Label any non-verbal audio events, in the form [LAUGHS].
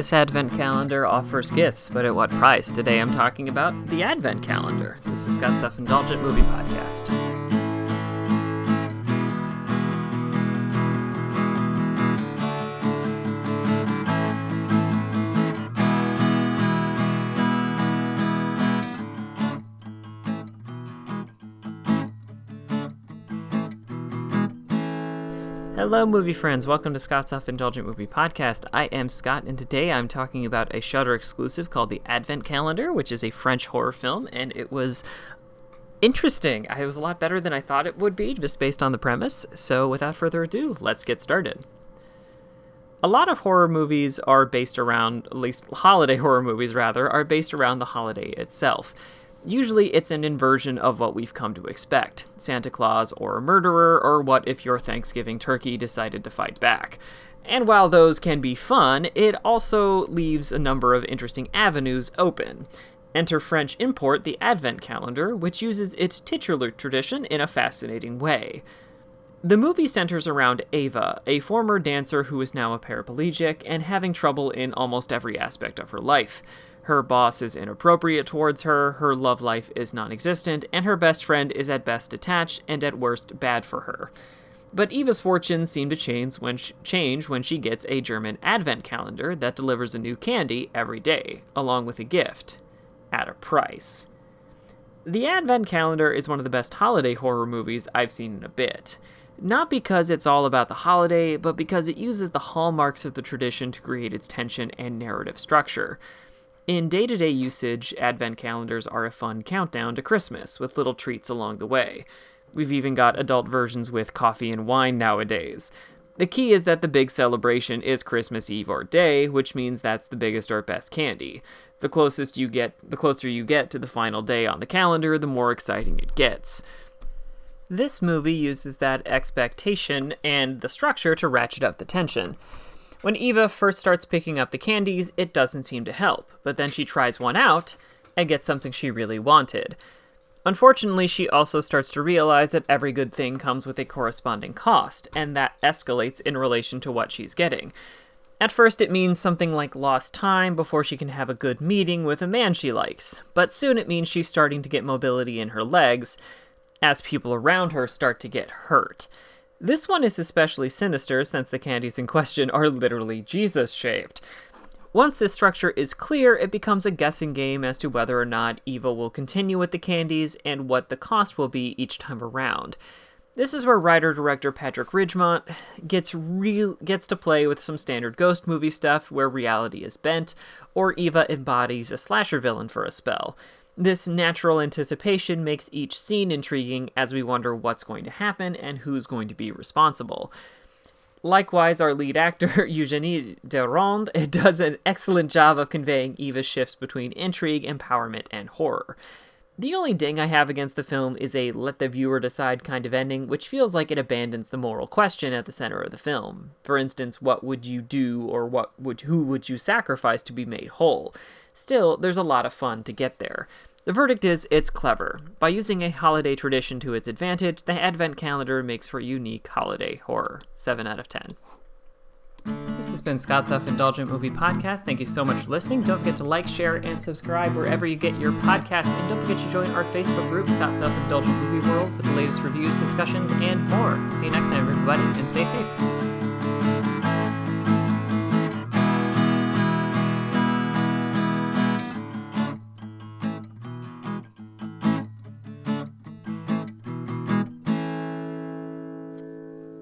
This advent calendar offers gifts, but at what price? Today I'm talking about the advent calendar. This is Scott's Self Indulgent Movie Podcast. Hello, movie friends. Welcome to Scott's Self Indulgent Movie Podcast. I am Scott, and today I'm talking about a Shudder exclusive called The Advent Calendar, which is a French horror film, and it was interesting. It was a lot better than I thought it would be, just based on the premise. So, without further ado, let's get started. A lot of horror movies are based around, at least holiday [LAUGHS] horror movies, rather, are based around the holiday itself. Usually, it's an inversion of what we've come to expect Santa Claus or a murderer, or what if your Thanksgiving turkey decided to fight back. And while those can be fun, it also leaves a number of interesting avenues open. Enter French import the Advent calendar, which uses its titular tradition in a fascinating way. The movie centers around Ava, a former dancer who is now a paraplegic and having trouble in almost every aspect of her life. Her boss is inappropriate towards her, her love life is non existent, and her best friend is at best detached and at worst bad for her. But Eva's fortunes seem to change when, she, change when she gets a German advent calendar that delivers a new candy every day, along with a gift, at a price. The Advent Calendar is one of the best holiday horror movies I've seen in a bit. Not because it's all about the holiday, but because it uses the hallmarks of the tradition to create its tension and narrative structure. In day to day usage, advent calendars are a fun countdown to Christmas, with little treats along the way. We've even got adult versions with coffee and wine nowadays. The key is that the big celebration is Christmas Eve or day, which means that's the biggest or best candy. The closest you get, the closer you get to the final day on the calendar, the more exciting it gets. This movie uses that expectation and the structure to ratchet up the tension. When Eva first starts picking up the candies, it doesn't seem to help, but then she tries one out and gets something she really wanted. Unfortunately, she also starts to realize that every good thing comes with a corresponding cost, and that escalates in relation to what she's getting. At first, it means something like lost time before she can have a good meeting with a man she likes, but soon it means she's starting to get mobility in her legs as people around her start to get hurt. This one is especially sinister since the candies in question are literally Jesus shaped. Once this structure is clear, it becomes a guessing game as to whether or not Eva will continue with the candies and what the cost will be each time around. This is where writer director Patrick Ridremont gets real gets to play with some standard ghost movie stuff where reality is bent or Eva embodies a slasher villain for a spell. This natural anticipation makes each scene intriguing as we wonder what's going to happen and who's going to be responsible. Likewise, our lead actor, [LAUGHS] Eugenie Derouand, [LAUGHS] does an excellent job of conveying Eva's shifts between intrigue, empowerment, and horror. The only ding I have against the film is a let the viewer decide kind of ending, which feels like it abandons the moral question at the center of the film. For instance, what would you do or what would who would you sacrifice to be made whole? Still, there's a lot of fun to get there. The verdict is it's clever. By using a holiday tradition to its advantage, the Advent calendar makes for unique holiday horror. 7 out of 10. This has been Scott's Self Indulgent Movie Podcast. Thank you so much for listening. Don't forget to like, share, and subscribe wherever you get your podcasts. And don't forget to join our Facebook group, Scott's Self Indulgent Movie World, for the latest reviews, discussions, and more. See you next time, everybody, and stay safe.